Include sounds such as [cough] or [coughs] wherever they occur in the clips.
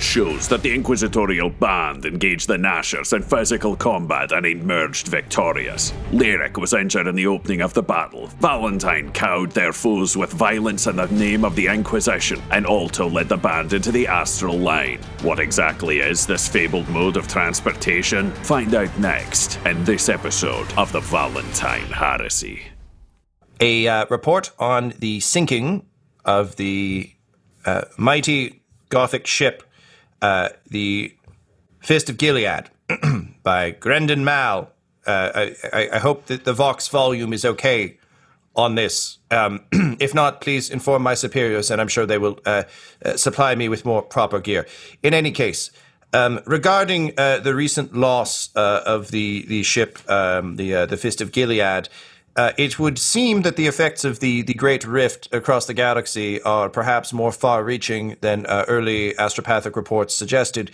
shows that the Inquisitorial band engaged the Gnashers in physical combat and emerged victorious. Lyric was injured in the opening of the battle. Valentyne cowed their foes with violence in the name of the Inquisition, and Alto led the band into the Astral Line. What exactly is this fabled mode of transportation? Find out next in this episode of the Valentyne Heresy. A uh, report on the sinking of the uh, mighty Gothic ship uh, the Fist of Gilead [clears throat] by Grendon Mal. Uh, I, I, hope that the Vox volume is okay on this. Um, [clears throat] if not, please inform my superiors, and I'm sure they will uh, uh, supply me with more proper gear. In any case, um, regarding uh, the recent loss uh, of the the ship, um, the the Fist of Gilead, uh, it would seem that the effects of the, the Great Rift across the galaxy are perhaps more far reaching than uh, early astropathic reports suggested.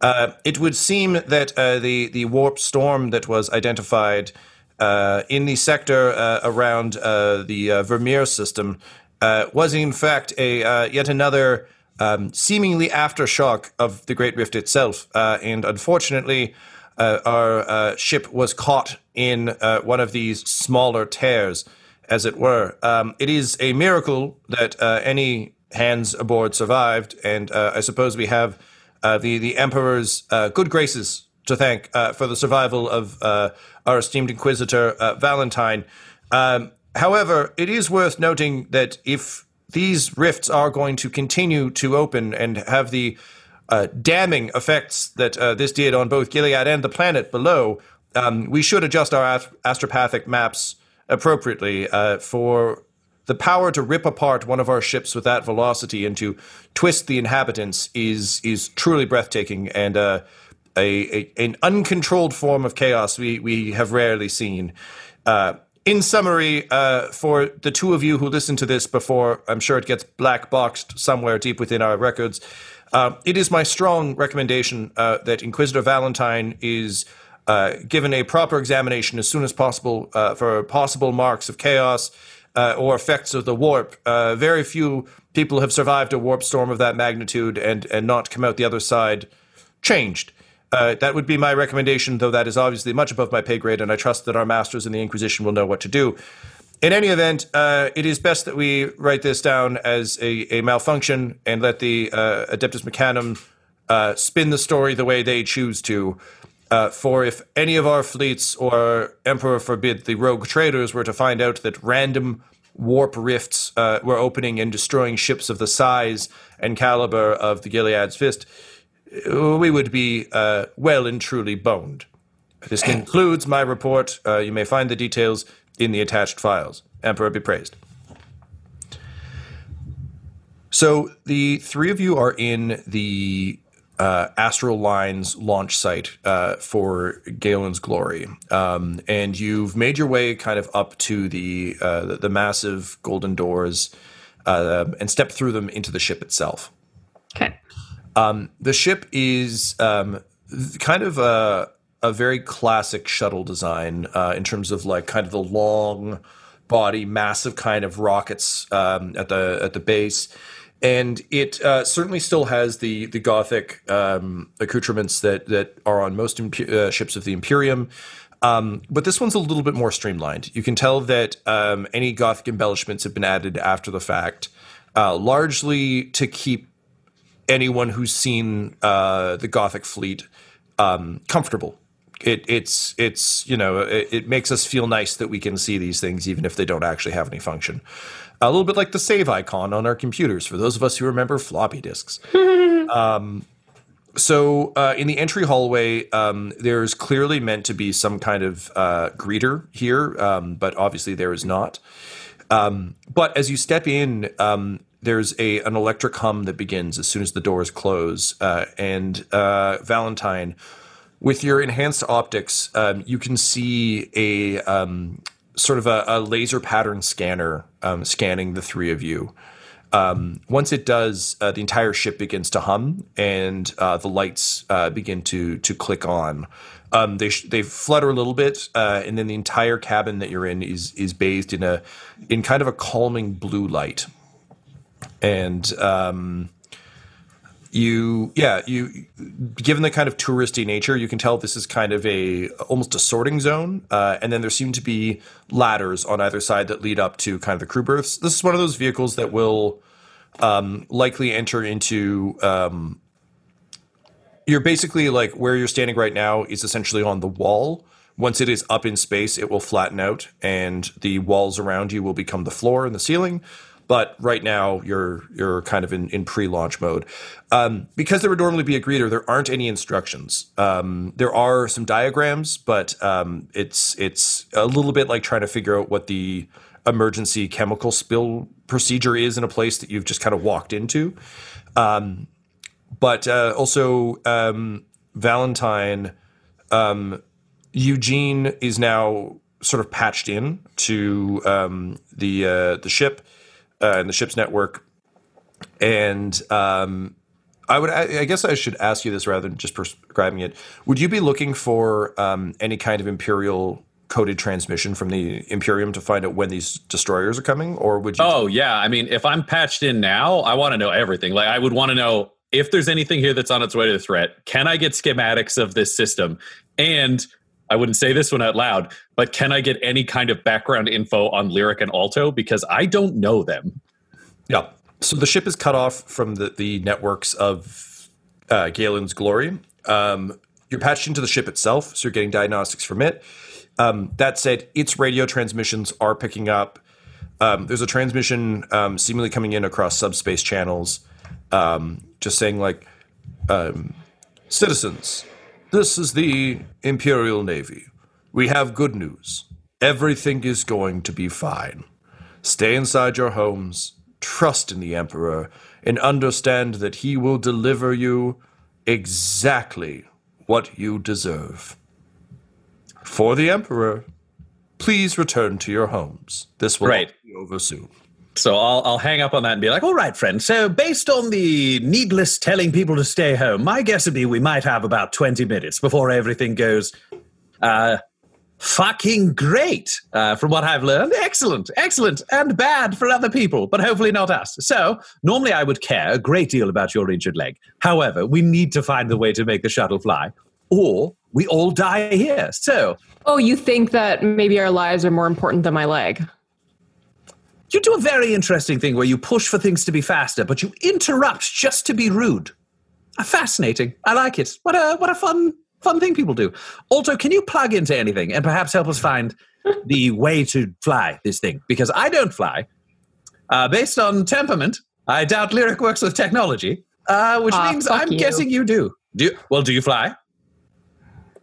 Uh, it would seem that uh, the, the warp storm that was identified uh, in the sector uh, around the Vermeer system was, in fact, a yet another um, seemingly aftershock of the Great Rift itself. and unfortunately, our uh, ship was caught in uh, one of these smaller tears, as it were. Um, it is a miracle that uh, any hands aboard survived, and uh, I suppose we have uh, the the Emperor's good graces to thank for the survival of our esteemed Inquisitor Valentyne. Um, however, it is worth noting that if these rifts are going to continue to open and have the uh, damning effects that uh, this did on both Gilead and the planet below, um, we should adjust our ast- astropathic maps appropriately uh, for the power to rip apart one of our ships with that velocity and to twist the inhabitants is is truly breathtaking and uh, a, a, an uncontrolled form of chaos we we have rarely seen. Uh, in summary, uh, for the two of you who listen to this before, I'm sure it gets black boxed somewhere deep within our records. Uh, it is my strong recommendation uh, that Inquisitor Valentyne is uh, given a proper examination as soon as possible uh, for possible marks of chaos uh, or effects of the warp. Uh, very few people have survived a warp storm of that magnitude and, and not come out the other side changed. that would be my recommendation, though that is obviously much above my pay grade, and I trust that our masters in the Inquisition will know what to do. In any event, uh, it is best that we write this down as a, a malfunction and let the uh, Adeptus Mechanum uh, spin the story the way they choose to. Uh, for if any of our fleets or Emperor forbid the rogue traders were to find out that random warp rifts uh, were opening and destroying ships of the size and caliber of the Gilead's Fist, uh, we would be well and truly boned. This concludes my report. You may find the details in the attached files. Emperor be praised. So the three of you are in the uh, Astral Lines launch site uh, for Galen's Glory, um, and you've made your way kind of up to the uh, the, the, massive golden doors uh, and stepped through them into the ship itself. Okay. Um, the ship is um, kind of a, a very classic shuttle design uh, in terms of like kind of the long body, massive kind of rockets um, at the at the base and it uh, certainly still has the the Gothic um, accoutrements that that are on most imp- uh, ships of the Imperium. Um, but this one's a little bit more streamlined. You can tell that um, any Gothic embellishments have been added after the fact, uh, largely to keep anyone who's seen uh, the Gothic fleet um, comfortable. It, it's it's you know it, it, makes us feel nice that we can see these things even if they don't actually have any function a little bit like the save icon on our computers for those of us who remember floppy disks. [laughs] um, so uh, in the entry hallway, um, there's clearly meant to be some kind of uh, greeter here, um, but obviously there is not. Um, but as you step in, um, there's a an electric hum that begins as soon as the doors close, uh, and uh, Valentyne. With your enhanced optics, um, you can see a um, sort of a, a laser pattern scanner um, scanning the three of you. Um, once it does, uh, the entire ship begins to hum, and uh, the lights uh, begin to to click on. Um, they sh- they flutter a little bit, uh, and then the entire cabin that you're in is is bathed in a in kind of a calming blue light. And um, you yeah you given the kind of touristy nature you can tell this is kind of a almost a sorting zone uh, and then there seem to be ladders on either side that lead up to kind of the crew berths. This is one of those vehicles that will um, likely enter into um, you're basically like where you're standing right now is essentially on the wall. Once it is up in space it will flatten out and the walls around you will become the floor and the ceiling but right now you're you're kind of in, in pre-launch mode. Um, because there would normally be a greeter there aren't any instructions. Um, there are some diagrams but um, it's it's a little bit like trying to figure out what the emergency chemical spill procedure is in a place that you've just kind of walked into. Um, but uh, also um, valentyne um, eugene is now sort of patched in to the uh, the ship uh, in the ship's network. And um, I would, I, I, guess, I should ask you this rather than just prescribing it. Would you be looking for um, any kind of imperial coded transmission from the Imperium to find out when these destroyers are coming, or would you? Oh yeah, I mean, if I'm patched in now, I want to know everything. Like, I would want to know if there's anything here that's on its way to the threat. Can I get schematics of this system? And I wouldn't say this one out loud, but can I get any kind of background info on Lyric and Alto because I don't know them. Yeah. So the ship is cut off from the, the networks of uh, Galen's Glory. Um, you're patched into the ship itself, so you're getting diagnostics from it. Um, that said, its radio transmissions are picking up. Um, there's a transmission um, seemingly coming in across subspace channels, um, just saying like, um, "Citizens, this is the Imperial Navy. We have good news. Everything is going to be fine. Stay inside your homes, trust in the Emperor, and understand that he will deliver you exactly what you deserve. For the Emperor, please return to your homes. This will right. be over soon. So I'll, I'll hang up on that and be like, all right, friend. So, based on the needless telling people to stay home, my guess would be we might have about 20 minutes before everything goes uh, fucking great, uh, from what I've learned. Excellent, excellent, and bad for other people, but hopefully not us. So, normally I would care a great deal about your injured leg. However, we need to find the way to make the shuttle fly, or we all die here. So. Oh, you think that maybe our lives are more important than my leg? You do a very interesting thing where you push for things to be faster, but you interrupt just to be rude. Uh, fascinating. I like it. What a what a fun fun thing people do. Also, can you plug into anything and perhaps help us find the way to fly this thing? Because I don't fly. Uh, based on temperament, I doubt Lyric works with technology, uh, which uh, means I'm you. guessing you do. Do you, well, do you fly?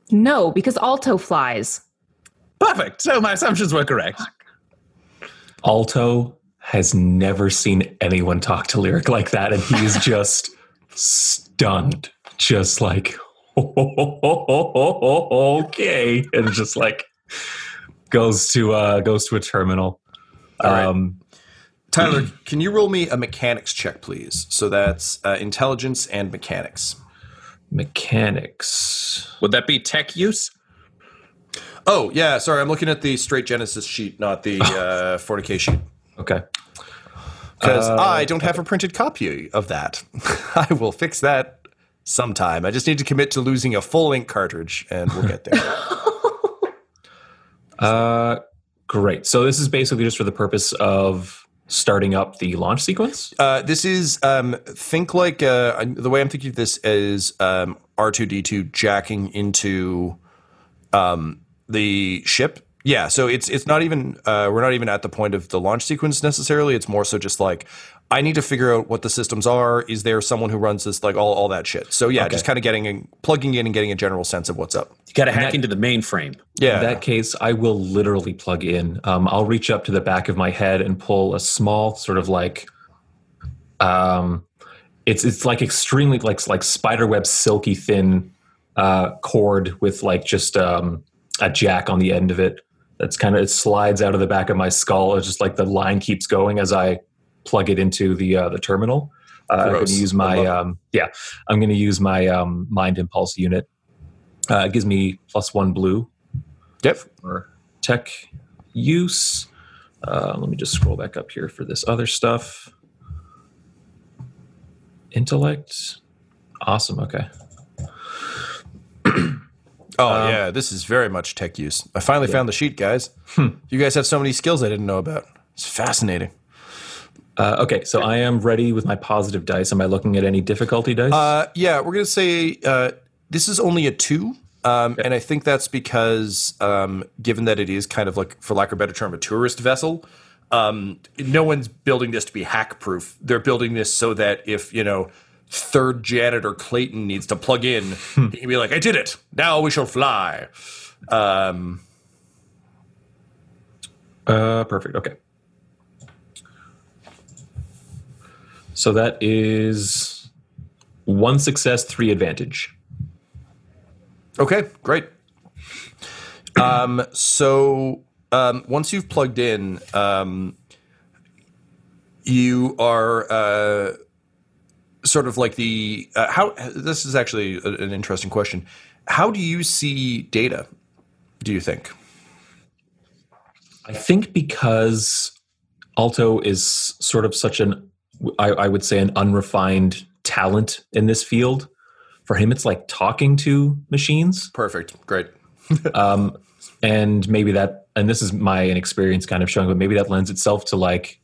No, because Alto flies. Perfect. So my assumptions were correct. Alto has never seen anyone talk to Lyric like that, and he is [laughs] just stunned, just like, [laughs] okay, and just like goes to uh goes to a terminal. right. Um, Tyler, can you roll me a mechanics check, please? So that's uh, intelligence and mechanics. mechanics. Would that be tech use? Oh, yeah. Sorry, I'm looking at the straight Genesys sheet, not the [laughs] uh, 40k sheet. Okay. Because Uh, I don't have a printed copy of that. [laughs] I will fix that sometime. I just need to commit to losing a full ink cartridge, and we'll get there. [laughs] Uh, great. So this is basically just for the purpose of starting up the launch sequence. Uh, this is um, think like uh, the way I'm thinking of this is um, R2D2 jacking into um, the ship. Yeah, so it's it's not even uh, we're not even at the point of the launch sequence necessarily. It's more so just like I need to figure out what the systems are. Is there someone who runs this? Like all all that shit. So yeah, Okay. just kind of getting in, plugging in and getting a general sense of what's up. You got to hack that- into the mainframe. Yeah, In that case, I will literally plug in. Um, I'll reach up to the back of my head and pull a small sort of like, um, it's it's like extremely like like spiderweb silky thin uh, cord with like just um, a jack on the end of it. That's kind of it slides out of the back of my skull. It's just like the line keeps going as I plug it into the uh, the terminal. Uh, I'm going to use my um, yeah. I'm going to use my um, mind impulse unit. Uh, it gives me plus one blue yep. for tech use. Uh, let me just scroll back up here for this other stuff. Intellect. Awesome. Okay. Oh yeah, this is very much tech use. I finally found the sheet, guys. You guys have so many skills I didn't know about. It's fascinating. Uh, okay. So I am ready with my positive dice. Am I looking at any difficulty dice? Uh, yeah, we're gonna say uh, this is only a two, um, and I think that's because um, given that it is kind of like, for lack of a better term, a tourist vessel. Um, no one's building this to be hack proof. They're building this so that if you know third janitor Clayton needs to plug in, he can be like, "I did it. Now we shall fly." Um, Uh, perfect. Okay. So that is one success, three advantage. Okay, great. Um, so um, once you've plugged in, um, you are uh, sort of like the uh, how. This is actually a- an interesting question. How do you see data? Do you think? I think because Alto is sort of such an, I, I would say, an unrefined talent in this field. For him, it's like talking to machines. Perfect. Great. [laughs] um, and maybe that and this is my inexperience kind of showing but maybe that lends itself to like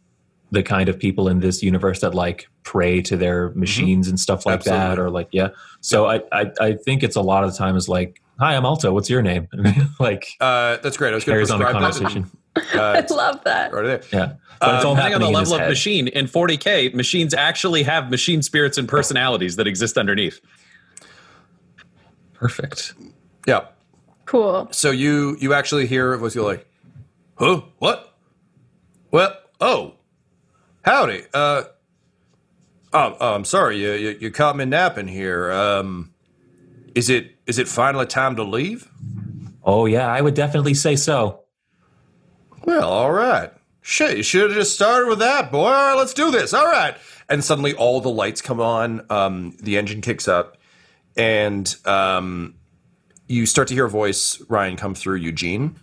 the kind of people in this universe that like pray to their machines and stuff like that Mm-hmm. Or like yeah so I, I i think it's a lot of the time is like hi i'm alto what's your name [laughs] like Uh, that's great. I was going to carries on a conversation [laughs] Uh, [laughs] I love that. right there. yeah but it's all Depending on the happening in his level of head. machine, in 40K, machines actually have machine spirits and personalities that exist underneath. perfect Yeah. Cool. So you you actually hear a voice go like, "Huh? What? Well, oh, howdy. Uh, oh, oh I'm sorry. You, you you caught me napping here. Um, is it is it finally time to leave? oh yeah i would definitely say so Well, all right. Shit, you should have just started with that, boy. All right, let's do this. All right. And suddenly all the lights come on, um, the engine kicks up, and um, you start to hear a voice, Ryan, come through Eugene.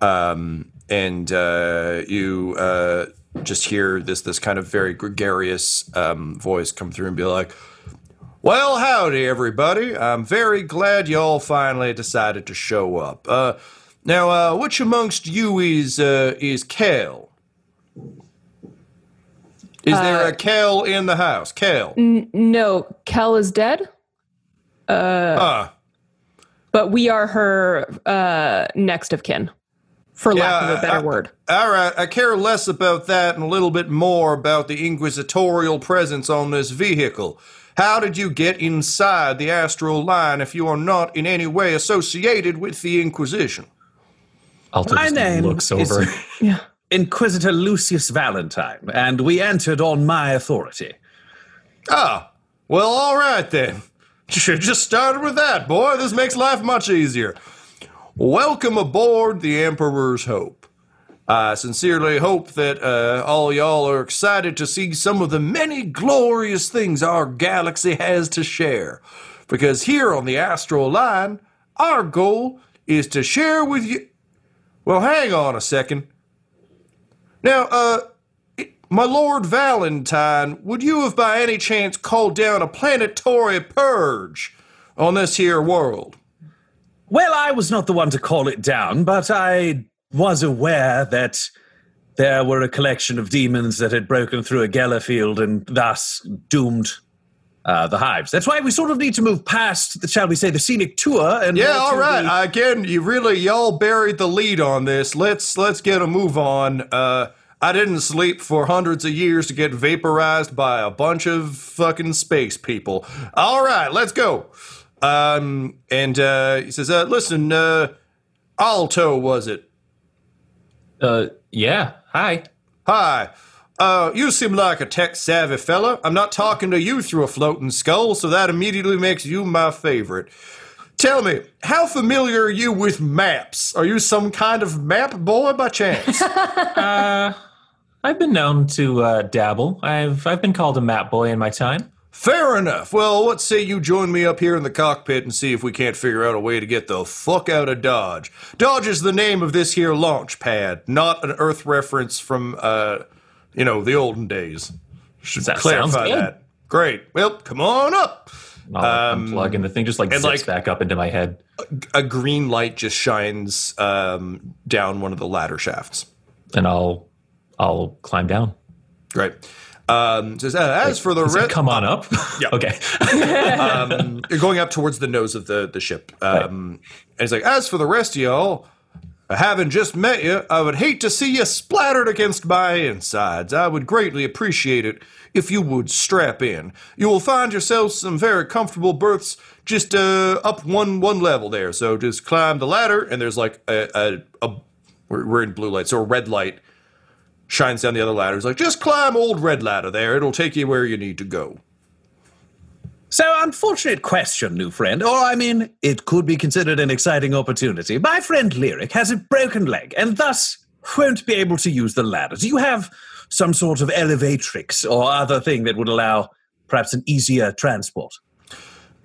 Um, and uh, you uh, just hear this this kind of very gregarious um, voice come through and be like, well, howdy, everybody. I'm very glad you all finally decided to show up. Uh, now, uh, which amongst you is uh, is Kel? Is there a Kel in the house? Kel. No, Kel is dead, Ah, but we are her uh, next of kin. For lack of a better I- word. All right, I care less about that and a little bit more about the inquisitorial presence on this vehicle. How did you get inside the astral line if you are not in any way associated with the Inquisition? Alto My just name looks is- [laughs] Yeah. Inquisitor Lucius Valentyne, and we entered on my authority. Ah, well, all right then. Should [laughs] just started with that, boy. This makes life much easier. Welcome aboard the Emperor's Hope. I sincerely hope that uh, all y'all are excited to see some of the many glorious things our galaxy has to share. Because here on the Astral Line, our goal is to share with you. Well, hang on a second. Now, uh, my Lord Valentyne, would you have by any chance called down a planetary purge on this here world? Well, I was not the one to call it down, but I was aware that there were a collection of demons that had broken through a Geller field and thus doomed uh, the hives. That's why we sort of need to move past, the, shall we say, the scenic tour and Yeah, all right. the- Again, you really y'all buried the lead on this. Let's let's get a move on. Uh, I didn't sleep for hundreds of years to get vaporized by a bunch of fucking space people. All right, let's go. Um, and uh, he says, uh, "Listen, uh, Alto, was it? Uh, yeah. Hi. Hi. Uh, you seem like a tech savvy fella. I'm not talking to you through a floating skull, so that immediately makes you my favorite. Tell me, how familiar are you with maps? Are you some kind of map boy by chance? [laughs] Uh, I've been known to uh, dabble. I've I've been called a map boy in my time. Fair enough. Well, let's say you join me up here in the cockpit and see if we can't figure out a way to get the fuck out of Dodge. Dodge is the name of this here launch pad, not an Earth reference from, uh, you know, the olden days. Should That clarify that. Great. Well, come on up. I'll Um, unplug and the thing just like zips like- back up into my head. A green light just shines um, down one of the ladder shafts. and I'll I'll climb down. Great. Um, says, uh, as for the rest, come on up? Yeah. [laughs] okay. [laughs] um, you're going up towards the nose of the the ship. Um, And he's like, as for the rest of y'all, having just met you, I would hate to see you splattered against my insides. I would greatly appreciate it if you would strap in. You will find yourselves some very comfortable berths just uh, up one one level there. So just climb the ladder, and there's like a, a, a we're, we're in blue light, so a red light shines down the other ladder. He's like just climb old red ladder there. It'll take you where you need to go. So, unfortunate question, new friend. Or, I mean, it could be considered an exciting opportunity. My friend Lyric has a broken leg and thus won't be able to use the ladder. Do you have some sort of elevatrix or other thing that would allow perhaps an easier transport?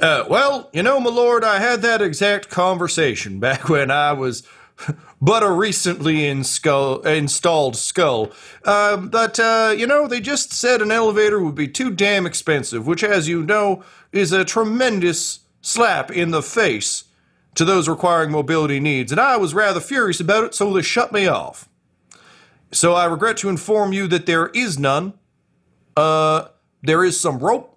Uh, well, you know, my lord, I had that exact conversation [laughs] back when I was but a recently in skull, installed skull. Um, but, uh, you know, they just said an elevator would be too damn expensive, which, as you know, is a tremendous slap in the face to those requiring mobility needs. And I was rather furious about it, so they shut me off. So I regret to inform you that there is none. Uh, there is some rope.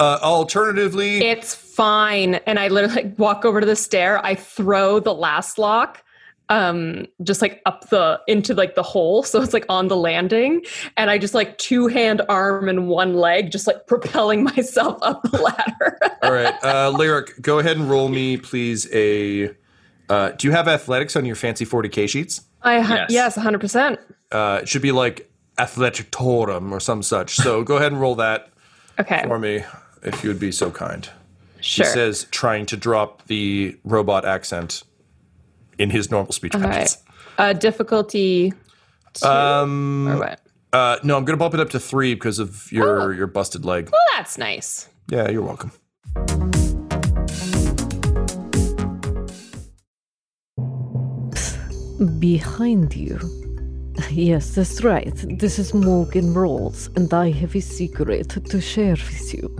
Uh, alternatively, It's fine. And I literally like, walk over to the stair. I throw the last lock um just like up the into like the hole so it's like on the landing and i just like two hand arm and one leg just like propelling [laughs] myself up the ladder All right, uh, Lyric, go ahead and roll me, please. A uh, do you have athletics on your fancy 40k sheets? i ha- Yes. yes 100% Uh, it should be like athletic totem or some such. So go ahead and roll that okay for me, if you would be so kind. Sure He says, trying to drop the robot accent in his normal speech all right patterns. uh difficulty two, Um, or what uh, no, I'm gonna bump it up to three because of your your busted leg. well that's nice Yeah, you're welcome. Behind you. Yes, that's right. This is Morgan Rolls, and I have a secret to share with you.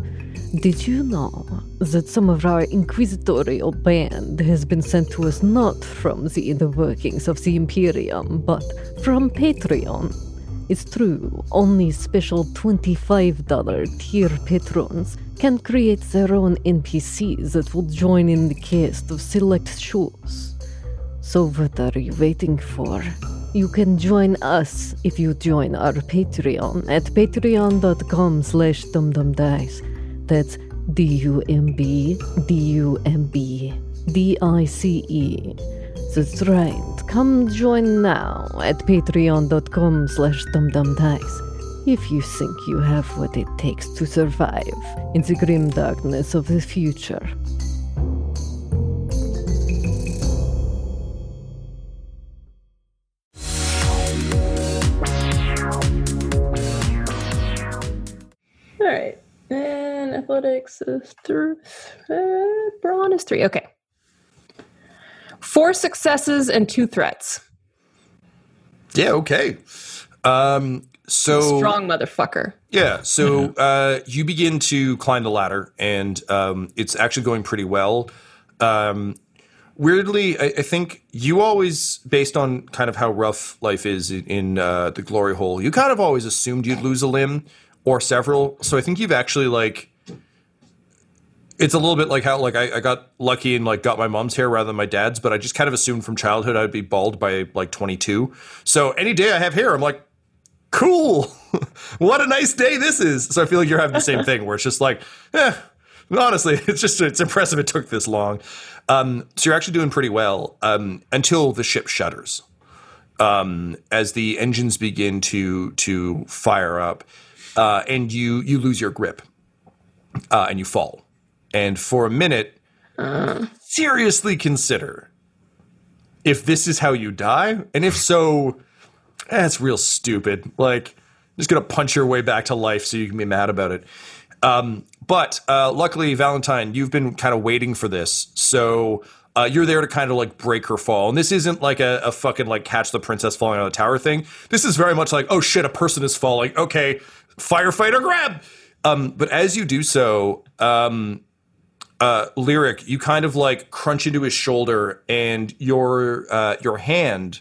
Did you know that some of our inquisitorial band has been sent to us not from the inner workings of the Imperium, but from Patreon? It's true, only special $25 tier patrons can create their own NPCs that will join in the cast of select shows. So what are you waiting for? You can join us if you join our Patreon at patreon.com slash dumbdumbdice. That's D-U-M-B, D-U-M-B, D-I-C-E. That's right. Come join now at patreon.com slash dumbdumbdice if you think you have what it takes to survive in the grim darkness of the future. Athletics is three. Uh, brawn is three. Okay. Four successes and two threats. Yeah, okay. Um, so Strong motherfucker. Yeah, so [laughs] uh, you begin to climb the ladder, and um, it's actually going pretty well. Um, weirdly, I, I think you always, based on kind of how rough life is in, in uh, the glory hole, you kind of always assumed you'd lose a limb or several. So I think you've actually like. It's a little bit like how like I, I got lucky and like got my mom's hair rather than my dad's, but I just kind of assumed from childhood I'd be bald by like 22. So any day I have hair, I'm like, cool. [laughs] what a nice day this is. So I feel like you're having the same thing where it's just like, eh, honestly, [laughs] it's just, it's impressive it took this long. Um, so you're actually doing pretty well um, until the ship shudders. Um, as the engines begin to, to fire up uh, and you, you lose your grip uh, and you fall. And for a minute, seriously consider if this is how you die. And if so, that's real stupid. Like, just gonna punch your way back to life so you can be mad about it. Um, but uh, luckily, Valentyne, you've been kind of waiting for this, so uh, you're there to kind of like break her fall. And this isn't like a, a fucking like catch the princess falling out of the tower thing. This is very much like, oh shit, a person is falling. Okay, firefighter, grab. Um, but as you do so, um, uh, lyric, you kind of like crunch into his shoulder, and your uh, your hand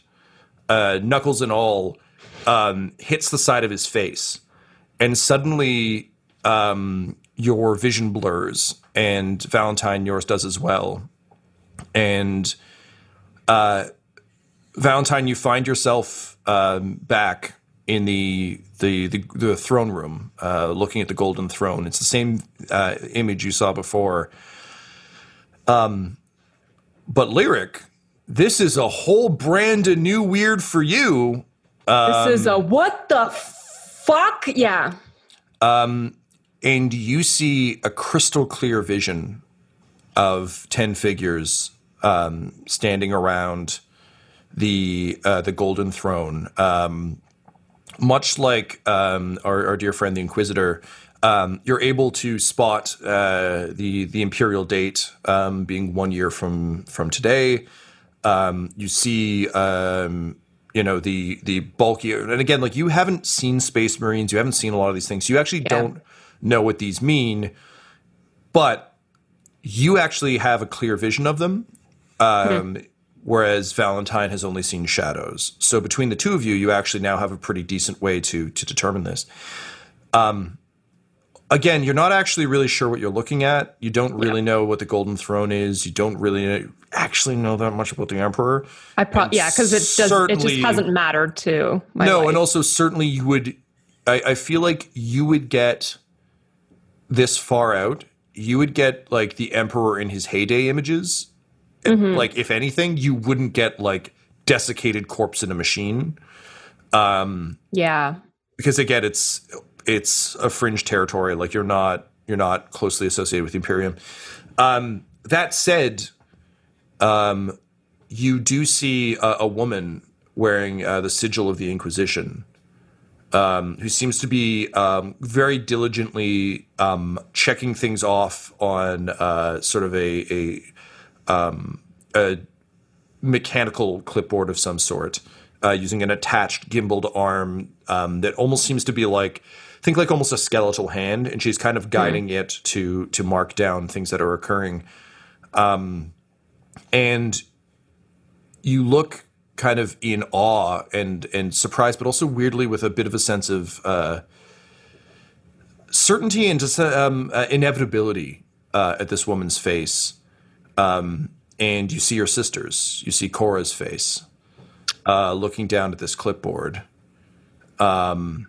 uh, knuckles and all, um, hits the side of his face, and suddenly um, your vision blurs, and Valentyne, yours does as well, and uh, Valentyne, you find yourself um, back in the the the, the throne room, uh, looking at the golden throne. It's the same uh, image you saw before. Um, but lyric, this is a whole brand of new weird for you. This is a what the fuck? Yeah. Um, and you see a crystal clear vision of ten figures um, standing around the uh, the golden throne. Um, much like um, our, our dear friend the Inquisitor, um, you're able to spot uh, the the imperial date um, being one year from from today. Um, you see, um, you know the the bulky, and again, like you haven't seen Space Marines, you haven't seen a lot of these things. You actually don't know what these mean, but you actually have a clear vision of them. Um, Whereas Valentyne has only seen shadows. So between the two of you, you actually now have a pretty decent way to to determine this. Um, again, you're not actually really sure what you're looking at. You don't really know what the Golden Throne is. You don't really know, actually know that much about the Emperor. I pro- yeah, because it does. It just hasn't mattered to my no, life. and also certainly you would. I, I feel like you would get this far out. You would get like the Emperor in his heyday images. Mm-hmm. Like if anything, you wouldn't get like desiccated corpse in a machine. Um, yeah. because again it's it's a fringe territory. Like you're not you're not closely associated with the imperium. Um, that said um, you do see a, a woman wearing uh, the sigil of the inquisition um, who seems to be um, very diligently um, checking things off on uh, sort of a, a um, a mechanical clipboard of some sort, uh, using an attached gimbaled arm um, that almost seems to be like think like almost a skeletal hand, and she's kind of guiding it to to mark down things that are occurring. Um, and you look kind of in awe and and surprised, but also weirdly with a bit of a sense of uh, certainty and just um, uh, inevitability uh, at this woman's face. Um, and you see your sisters. You see Cora's face, uh, looking down at this clipboard. Um,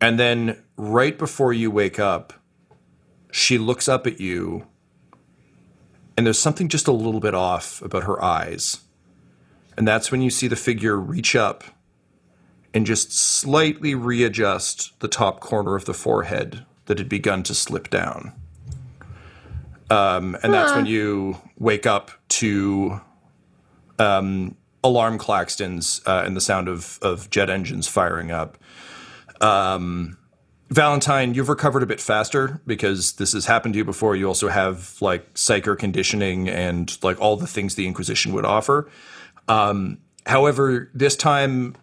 and then right before you wake up, she looks up at you, and there's something just a little bit off about her eyes. And that's when you see the figure reach up and just slightly readjust the top corner of the forehead that had begun to slip down. Um, and that's when you wake up to um, alarm claxtons uh, and the sound of, of jet engines firing up. Um, Valentyne, you've recovered a bit faster because this has happened to you before. You also have like psyker conditioning and like all the things the Inquisition would offer. Um, however, this time,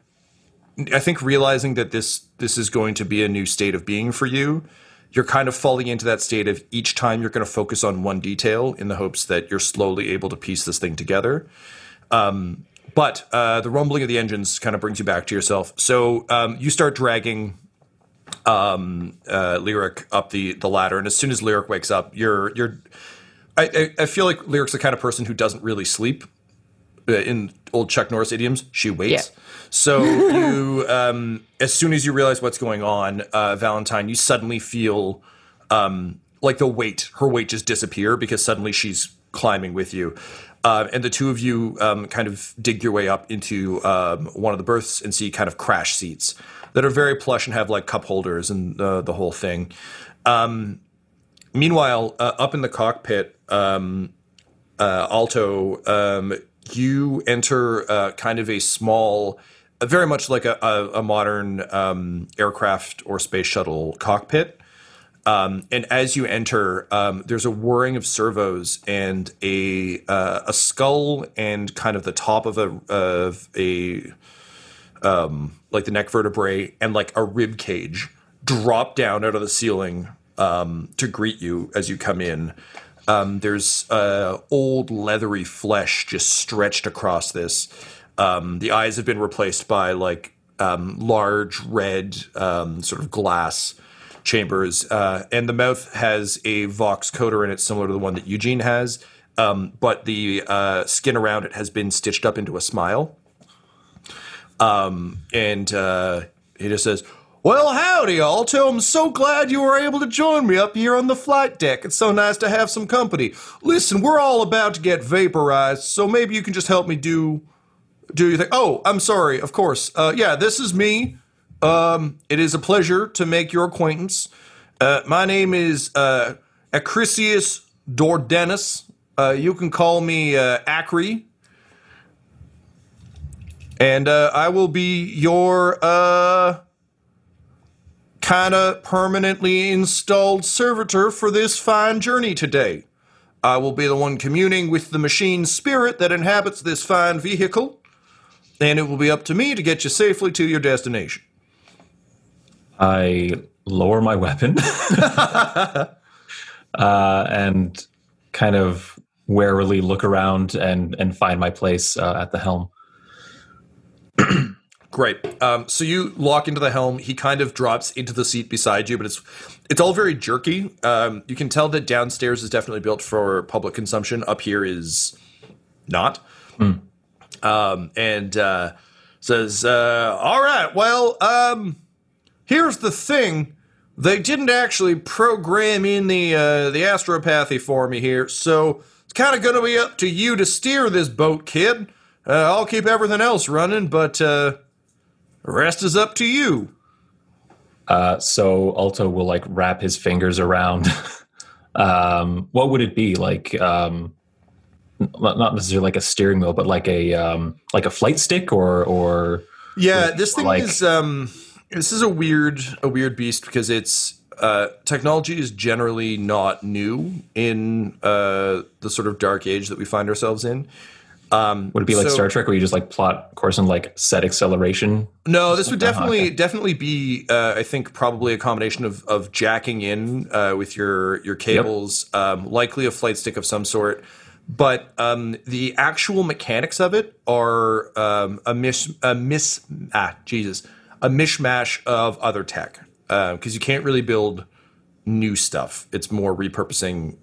I think realizing that this this is going to be a new state of being for you, you're kind of falling into that state of each time you're going to focus on one detail in the hopes that you're slowly able to piece this thing together. Um, but uh, the rumbling of the engines kind of brings you back to yourself. So um, you start dragging um, uh, Lyric up the the ladder, and as soon as Lyric wakes up, you're you're. I, I, I feel like Lyric's the kind of person who doesn't really sleep. Uh, in old Chuck Norris idioms, she waits. Yeah. So you, um, as soon as you realize what's going on, uh, Valentyne, you suddenly feel um, like the weight, her weight just disappear because suddenly she's climbing with you. Uh, and the two of you um, kind of dig your way up into um, one of the berths and see kind of crash seats that are very plush and have like cup holders and uh, the whole thing. Um, meanwhile, uh, up in the cockpit, um, uh, Alto, um, you enter uh, kind of a small, uh, very much like a, a, a modern aircraft or space shuttle cockpit. Um, and as you enter, um, there's a whirring of servos and a uh, a skull and kind of the top of a of a um, like the neck vertebrae and like a rib cage drop down out of the ceiling um, to greet you as you come in. Um, there's uh, old leathery flesh just stretched across this. Um, the eyes have been replaced by like large red sort of glass chambers, uh, and the mouth has a vox coder in it, similar to the one that Eugene has. Um, but the uh, skin around it has been stitched up into a smile. Um, and uh, he just says, Well, howdy, Alto. I'm so glad you were able to join me up here on the flight deck. It's so nice to have some company. Listen, we're all about to get vaporized, so maybe you can just help me do do your thing. Oh, I'm sorry, of course. Uh, yeah, this is me. Um, it is a pleasure to make your acquaintance. Uh, my name is uh, Acrisius Dordenus. Uh, you can call me uh, Acri. And uh, I will be your uh, kind of permanently installed servitor for this fine journey today. I will be the one communing with the machine spirit that inhabits this fine vehicle, and it will be up to me to get you safely to your destination. I lower my weapon [laughs] uh, and kind of warily look around and and find my place uh, at the helm. [clears throat] Great. Um, so you lock into the helm. He kind of drops into the seat beside you, but it's it's all very jerky. Um, you can tell that downstairs is definitely built for public consumption. Up here is not. Um, and uh, says, uh, "All right, well, um, here's the thing. They didn't actually program in the uh, the astropathy for me here, so it's kind of going to be up to you to steer this boat, kid. Uh, I'll keep everything else running, but uh, the rest is up to you." Uh, so Alto will like wrap his fingers around. [laughs] um, what would it be like? Um, not necessarily like a steering wheel, but like a um, like a flight stick or or Yeah, this thing like- is um this is a weird a weird beast because it's uh technology is generally not new in uh the sort of dark age that we find ourselves in. Um would it be like so- Star Trek where you just like plot course and like set acceleration? No, this would Uh-huh, definitely okay. definitely be uh, I think probably a combination of of jacking in uh, with your your cables, um, likely a flight stick of some sort. But um, the actual mechanics of it are um, a miss a miss ah Jesus a mishmash of other tech because you can't really build new stuff. It's more repurposing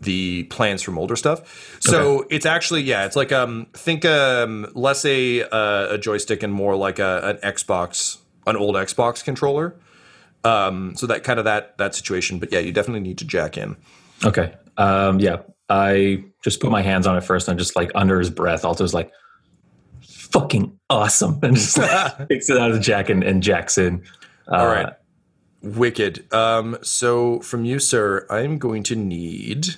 the plans from older stuff. So it's actually yeah, it's like um think um less a uh, a joystick and more like a an Xbox an old Xbox controller. Um, so that kind of that that situation. But yeah, you definitely need to jack in. Okay. Um, yeah. I just put my hands on it first and just like under his breath, also was like, fucking awesome. And just like, [laughs] takes it out of the jack and, and jacks in. Uh, All right. Wicked. Um, so from you, sir, I'm going to need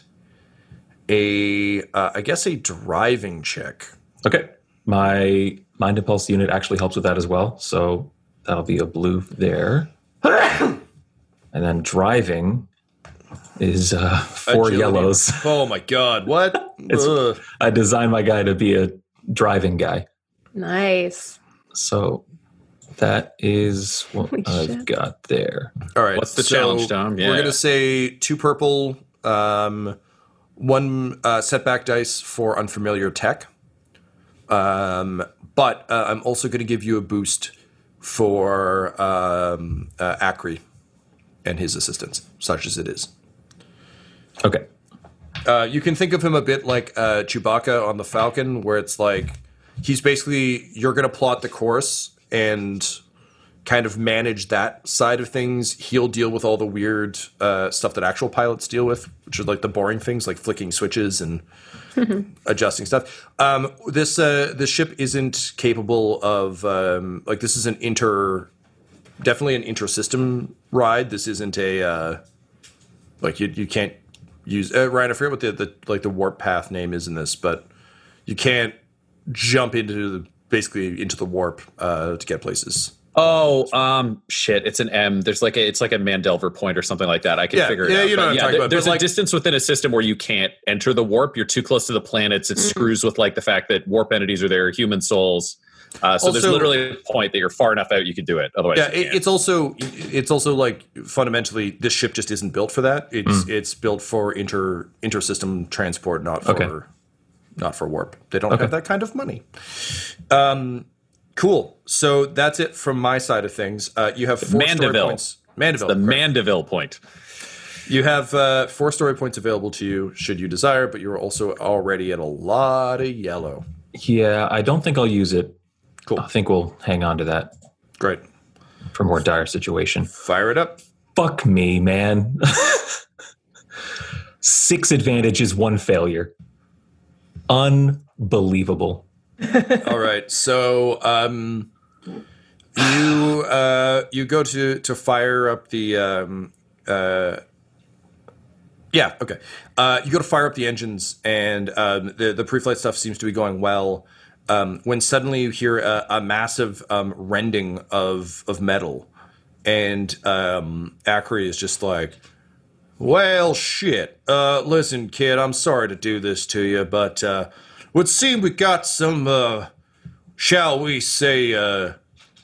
a, uh, I guess, a driving check. Okay. My mind impulse unit actually helps with that as well. So that'll be a blue there. [coughs] and then driving is uh, four Agility. yellows. Oh my god! What? [laughs] I designed my guy to be a driving guy. Nice. So that is what Holy I've shit. got there. All right. What's the challenge, Tom? We're gonna say two purple, um, one uh, setback dice for unfamiliar tech. Um, but uh, I'm also going to give you a boost for um, uh, Acri and his assistance, such as it is. Okay. Uh, you can think of him a bit like uh, Chewbacca on the Falcon, where it's like he's basically you're going to plot the course and kind of manage that side of things. He'll deal with all the weird uh, stuff that actual pilots deal with, which are like the boring things like flicking switches and [laughs] adjusting stuff. Um, this uh, this ship isn't capable of um, like this is an inter, definitely an inter-system ride. This isn't a uh, like you you can't use uh, Ryan. I forget what the, the like the warp path name is in this, but you can't jump into the basically into the warp uh, to get places. Oh, um, shit! It's an M. There's like a, it's like a Mandelver point or something like that. I can Yeah, figure it out. yeah, out. you know But what I'm yeah, there- about, there's a like- distance within a system where you can't enter the warp. You're too close to the planets. It screws with like the fact that warp entities are there, human souls. Uh, so there's literally a point that you're far enough out you could do it. Otherwise, Yeah, it's also it's also like fundamentally this ship just isn't built for that. It's it's built for inter inter system transport, not for Okay. Not for warp. They don't have that kind of money. Um, cool. So that's it from my side of things. Uh, you have four story Mandeville. points. Mandeville. the correct. Mandeville point. You have uh, four story points available to you should you desire, but you're also already at a lot of yellow. Yeah, I don't think I'll use it. Cool. I think we'll hang on to that Great. for more dire situation. Fire it up. Fuck me, man. [laughs] Six advantages, one failure. Unbelievable. [laughs] All right. So um, you uh, you go to to fire up the um, uh, yeah okay. Uh, you go to fire up the engines, and um, the the pre-flight stuff seems to be going well. Um, when suddenly you hear a, a massive um, rending of of metal, and um, Acri is just like. Well, shit. Uh, listen, kid, I'm sorry to do this to you, but uh, would seem we got some, uh, shall we say, uh,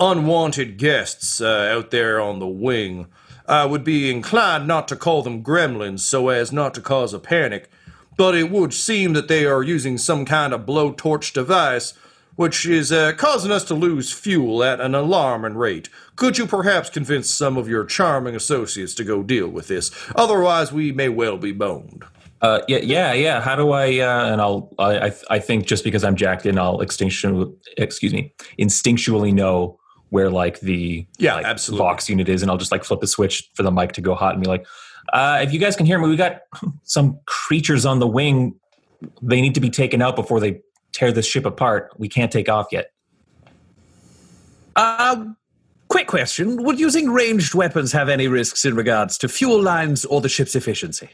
unwanted guests uh, out there on the wing. I would be inclined not to call them gremlins so as not to cause a panic, but it would seem that they are using some kind of blowtorch device which is uh, causing us to lose fuel at an alarming rate. Could you perhaps convince some of your charming associates to go deal with this? Otherwise, we may well be boned. Uh, yeah, yeah, yeah. How do I? Uh, and I'll. I, I, think just because I'm jacked in, I'll extinction. Excuse me. Instinctually know where like the Yeah, like, absolutely. Vox unit is, and I'll just like flip a switch for the mic to go hot and be like, uh, "If you guys can hear me, we got some creatures on the wing. They need to be taken out before they tear this ship apart. We can't take off yet." Uh, quick question: Would using ranged weapons have any risks in regards to fuel lines or the ship's efficiency?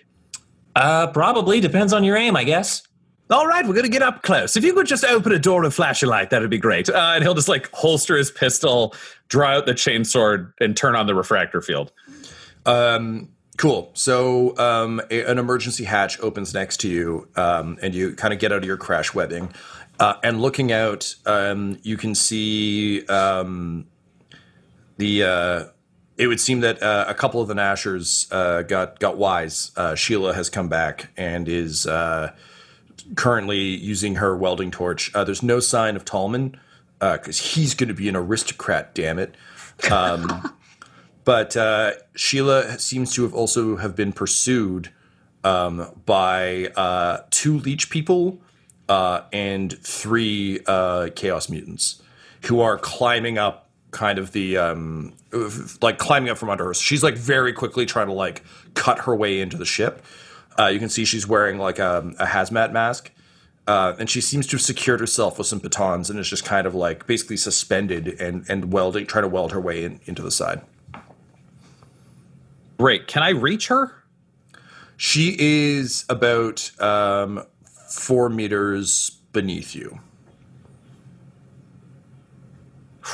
Uh, probably depends on your aim, I guess. All right, we're going to get up close. If you could just open a door and flash a light, that'd be great. Uh, and he'll just like holster his pistol, draw out the chainsword, and turn on the refractor field. Um, cool. So um, a, an emergency hatch opens next to you, um, and you kind of get out of your crash webbing. Uh, and looking out, um, you can see um, the. Uh, it would seem that uh, a couple of the Gnashers uh, got got wise. Uh, Sheila has come back and is uh, currently using her welding torch. There's no sign of Tallman because he's going to be an aristocrat. Damn it. [laughs] Um, but uh, Sheila seems to have also have been pursued um, by uh, two leech people uh, and three uh, chaos mutants who are climbing up kind of the um, like climbing up from under her. So she's like very quickly trying to like cut her way into the ship. Uh, you can see she's wearing like a, a hazmat mask. Uh, and she seems to have secured herself with some batons and is just kind of like basically suspended and, and welding, trying to weld her way in, into the side. Great. Can I reach her? She is about um, four meters beneath you.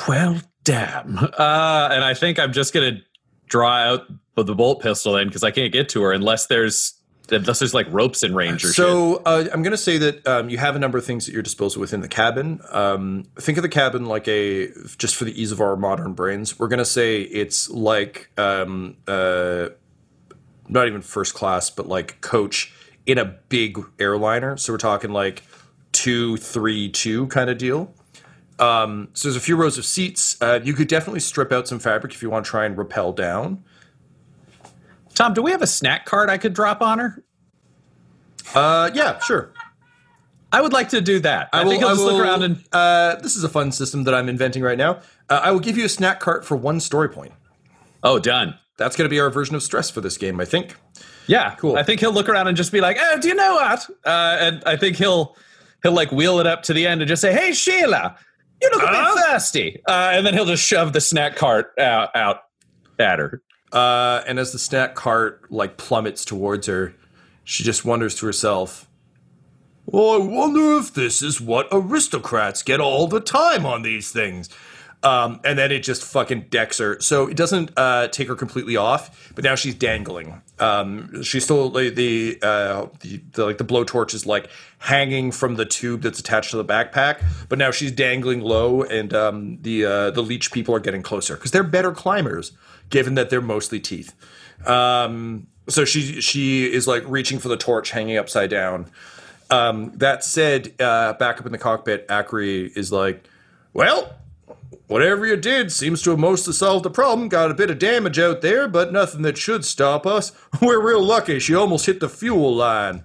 Well, damn. Uh, and I think I'm just gonna draw out the bolt pistol then because I can't get to her unless there's unless there's like ropes and range or shit. So uh, I'm going to say that um, you have a number of things at your disposal within the cabin. Um, think of the cabin like a just for the ease of our modern brains. We're going to say it's like um, uh, not even first class, but like coach in a big airliner. So we're talking like two, three, two kind of deal. Um, so there's a few rows of seats. Uh, you could definitely strip out some fabric if you want to try and rappel down. Tom, do we have a snack cart I could drop on her? Uh, yeah, sure. I would like to do that. I, think I'll just look around and Uh, this is a fun system that I'm inventing right now. Uh, I will give you a snack cart for one story point. oh, done. That's going to be our version of stress for this game, I think. Yeah, Cool. I think he'll look around and just be like, "Oh, do you know what?" Uh, and I think he'll he'll like wheel it up to the end and just say, "Hey, Sheila, you look a bit thirsty," uh, and then he'll just shove the snack cart out, out at her. Uh, and as the snack cart like plummets towards her, she just wonders to herself, "Well, I wonder if this is what aristocrats get all the time on these things." Um, and then it just fucking decks her. So it doesn't uh, take her completely off, but now she's dangling. Um, she's still like, the, uh, the the like the blowtorch is like hanging from the tube that's attached to the backpack, but now she's dangling low, and um, the uh, the leech people are getting closer because they're better climbers, given that they're mostly teeth. Um, so she she is like reaching for the torch, hanging upside down. Um, that said, uh, back up in the cockpit, Acri is like, "Well, whatever you did seems to have mostly solved the problem. Got a bit of damage out there, but nothing that should stop us. [laughs] We're real lucky. She almost hit the fuel line."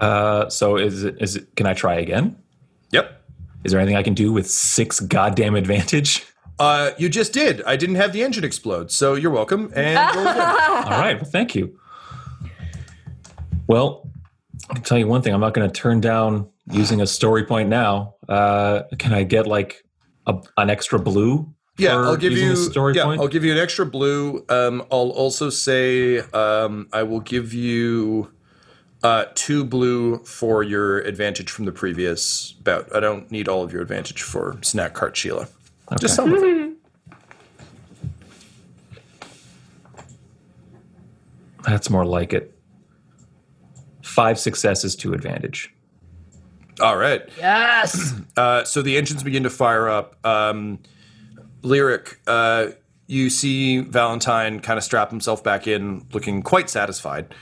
Uh, so is it, is it, can I try again? Yep. Is there anything I can do with six goddamn advantage? [laughs] Uh, you just did. I didn't have the engine explode, so you're welcome. And. [laughs] All right. Well, thank you. Well, I can tell you one thing. I'm not going to turn down using a story point now. Uh, can I get like a, an extra blue? Yeah, I'll give you. story yeah, point? I'll give you an extra blue. Um, I'll also say um, I will give you uh, two blue for your advantage from the previous bout. I don't need all of your advantage for snack cart Sheila. Just some of it. That's more like it. Five successes, two advantage. All right. Yes. [clears throat] Uh, so the engines begin to fire up. Um, Lyric, uh, you see Valentyne kind of strap himself back in, looking quite satisfied.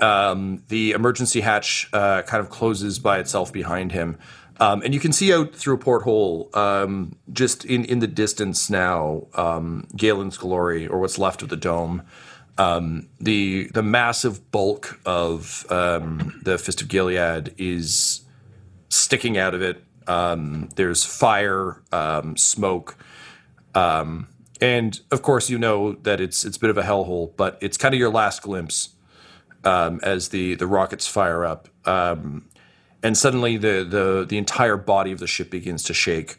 Um, the emergency hatch uh, kind of closes by itself behind him. Um, and you can see out through a porthole, um, just in, in the distance now, um, Galen's glory, or what's left of the dome. Um, the the massive bulk of um, the Fist of Gilead is sticking out of it. Um, there's fire, smoke, and of course you know that it's it's a bit of a hellhole, but it's kind of your last glimpse as the the rockets fire up, um, and suddenly the the the entire body of the ship begins to shake.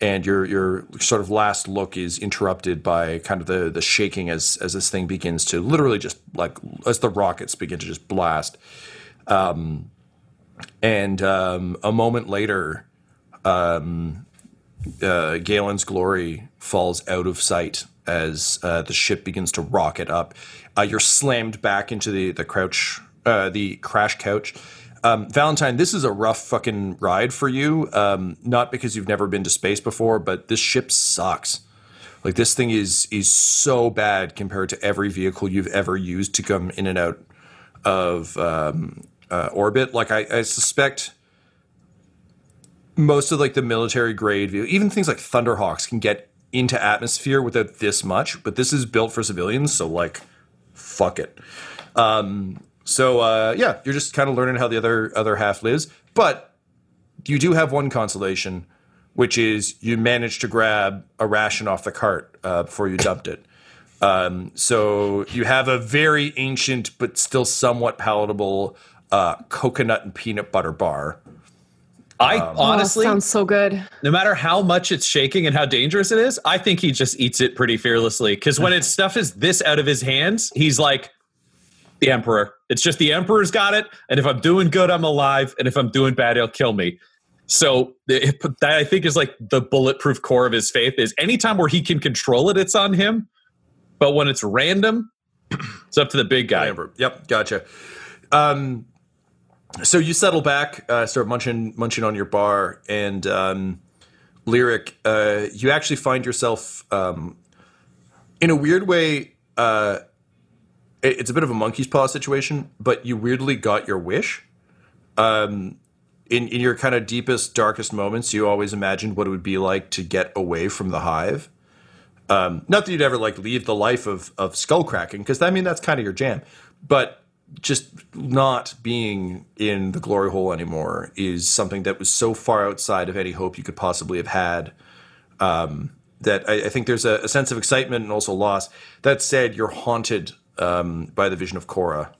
And your your sort of last look is interrupted by kind of the the shaking as as this thing begins to literally just like as the rockets begin to just blast. And um, a moment later, um, uh, Galen's glory falls out of sight as uh, the ship begins to rocket up. Uh, you're slammed back into the the crouch, uh, the crash couch. Um, Valentyne, this is a rough fucking ride for you. Um, not because you've never been to space before, but this ship sucks. Like this thing is is so bad compared to every vehicle you've ever used to come in and out of um, uh, orbit. Like I, I suspect most of like the military grade, vehi- even things like Thunderhawks can get into atmosphere without this much, but this is built for civilians, so like, fuck it. Um, so uh, yeah, you're just kind of learning how the other other half lives, but you do have one consolation, which is you managed to grab a ration off the cart uh, before you dumped it. Um, so you have a very ancient but still somewhat palatable uh, coconut and peanut butter bar. I Oh, honestly, sounds so good. no matter how much it's shaking and how dangerous it is, I think he just eats it pretty fearlessly. Because when [laughs] it's stuff is this out of his hands, he's like the emperor. It's just the emperor's got it, and if I'm doing good, I'm alive, and if I'm doing bad, he'll kill me. So it, that I think is like the bulletproof core of his faith is anytime where he can control it, it's on him. But when it's random, [clears throat] it's up to the big guy. Amber. Yep, gotcha. Um, so you settle back, uh, start munching munching on your bar, and um, lyric. Uh, you actually find yourself um, in a weird way. Uh, it's a bit of a monkey's paw situation, but you weirdly got your wish. Um, in in your kind of deepest, darkest moments, you always imagined what it would be like to get away from the hive. Um, not that you'd ever like leave the life of of skull cracking, because I mean that's kind of your jam. But just not being in the glory hole anymore is something that was so far outside of any hope you could possibly have had. Um, that I, I think there's a, a sense of excitement and also loss. That said, you're haunted um, by the vision of Korra.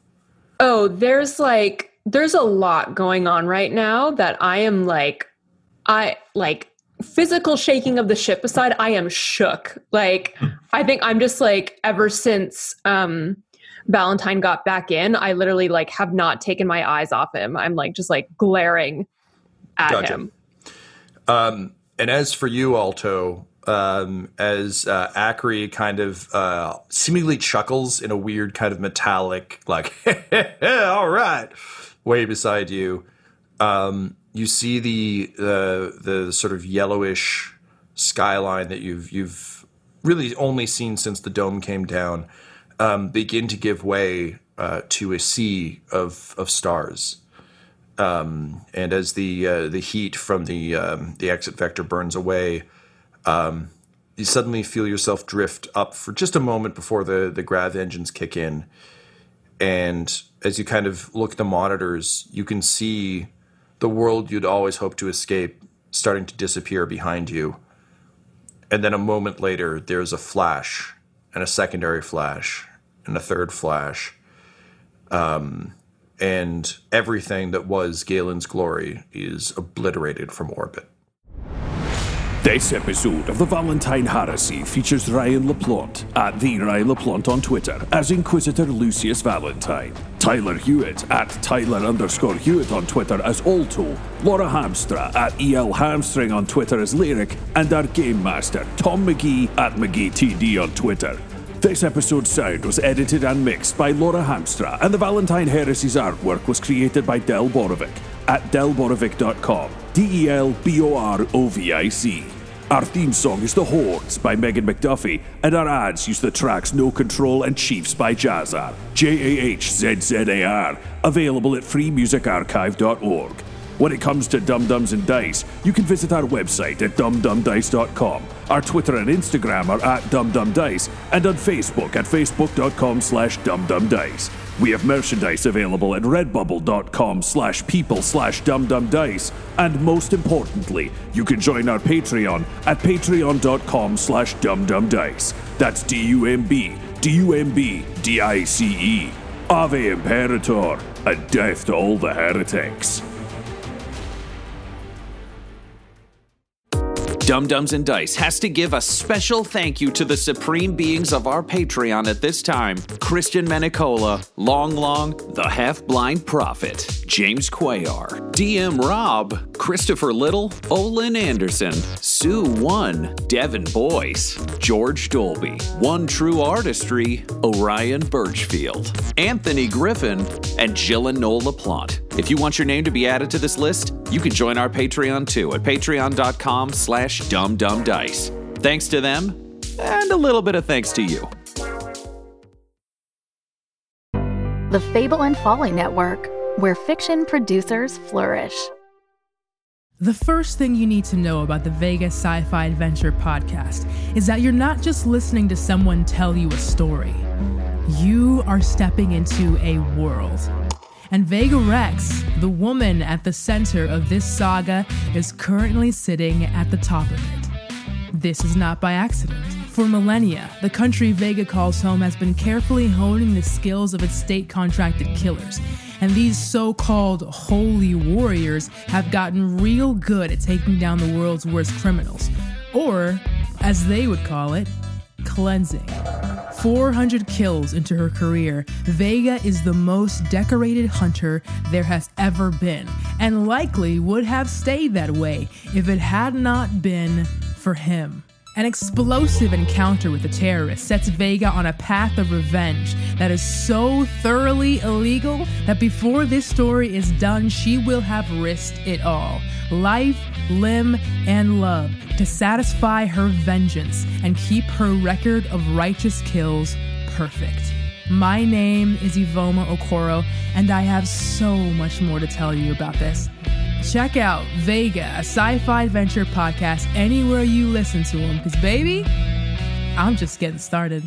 Oh, there's like there's a lot going on right now that I am like I like physical shaking of the ship aside, I am shook. Like I think I'm just like ever since um Valentyne got back in, I literally like have not taken my eyes off him. I'm like just like glaring at Gotcha. him. Um, and as for you, Alto, um, as uh, kind of uh, seemingly chuckles in a weird kind of metallic, like, [laughs] all right, way beside you, um, you see the, the the sort of yellowish skyline that you've you've really only seen since the dome came down um, begin to give way uh, to a sea of of stars. Um, and as the uh, the heat from the um, the exit vector burns away, um, you suddenly feel yourself drift up for just a moment before the the grav engines kick in. And as you kind of look at the monitors, you can see the world you'd always hoped to escape starting to disappear behind you. And then a moment later, there's a flash, and a secondary flash, and a third flash. Um, and everything that was Galen's glory is obliterated from orbit. This episode of the Valentyne Heresy features Ryan LaPlante at the Ryan LaPlante on Twitter as Inquisitor Lucius Valentyne, Tyler Hewitt at Tyler underscore Hewitt on Twitter as Alto, Laura Hamstra at EL Hamstring on Twitter as Lyric, and our Game Master Tom McGee at McGeeTD on Twitter. This episode's sound was edited and mixed by Laura Hamstra, and the Valentyne Heresy's artwork was created by Del Borovic at delborovic.com. D E L B O R O V I C. Our theme song is The Hordes by Megan McDuffie, and our ads use the tracks No Control and Chiefs by Jahzzar. J A H Z Z A R. Available at freemusicarchive.org. When it comes to Dumb Dumbs and Dice, you can visit our website at dumbdumbdice.com. Our Twitter and Instagram are at dumbdumbdice, and on Facebook at facebook.com slash dumbdumbdice. We have merchandise available at redbubble.com slash people slash dumbdumbdice, and most importantly, you can join our Patreon at patreon.com slash dumbdumbdice. That's D-U-M-B, D-U-M-B, D-I-C-E. Ave Imperator, and death to all the heretics. Dumb Dumbs and Dice has to give a special thank you to the supreme beings of our Patreon at this time Christian Menicola, Long Long, The Half Blind Prophet, James Cuellar, DM Rob, Christopher Little, Olin Anderson, Sue One, Devin Boyce, George Dolby, One True Artistry, Orion Birchfield, Anthony Griffin, and Jill and Noel LaPlante. If you want your name to be added to this list, you can join our Patreon too at patreon.com slash dumbdumbdice. Thanks to them, and a little bit of thanks to you. The Fable and Folly Network, where fiction producers flourish. The first thing you need to know about the Vegas Sci Fi Adventure podcast is that you're not just listening to someone tell you a story. you are stepping into a world. And Vega Rex, the woman at the center of this saga, is currently sitting at the top of it. This is not by accident. For millennia, the country Vega calls home has been carefully honing the skills of its state contracted killers. And these so called holy warriors have gotten real good at taking down the world's worst criminals. Or, as they would call it, cleansing. 400 kills into her career, Vega is the most decorated hunter there has ever been, and likely would have stayed that way if it had not been for him. An explosive encounter with the terrorists sets Vega on a path of revenge that is so thoroughly illegal that before this story is done, she will have risked it all life, limb, and love to satisfy her vengeance and keep her record of righteous kills perfect. My name is Ivoma Okoro, and I have so much more to tell you about this. Check out Vega, a sci fi adventure podcast, anywhere you listen to them, because, baby, I'm just getting started.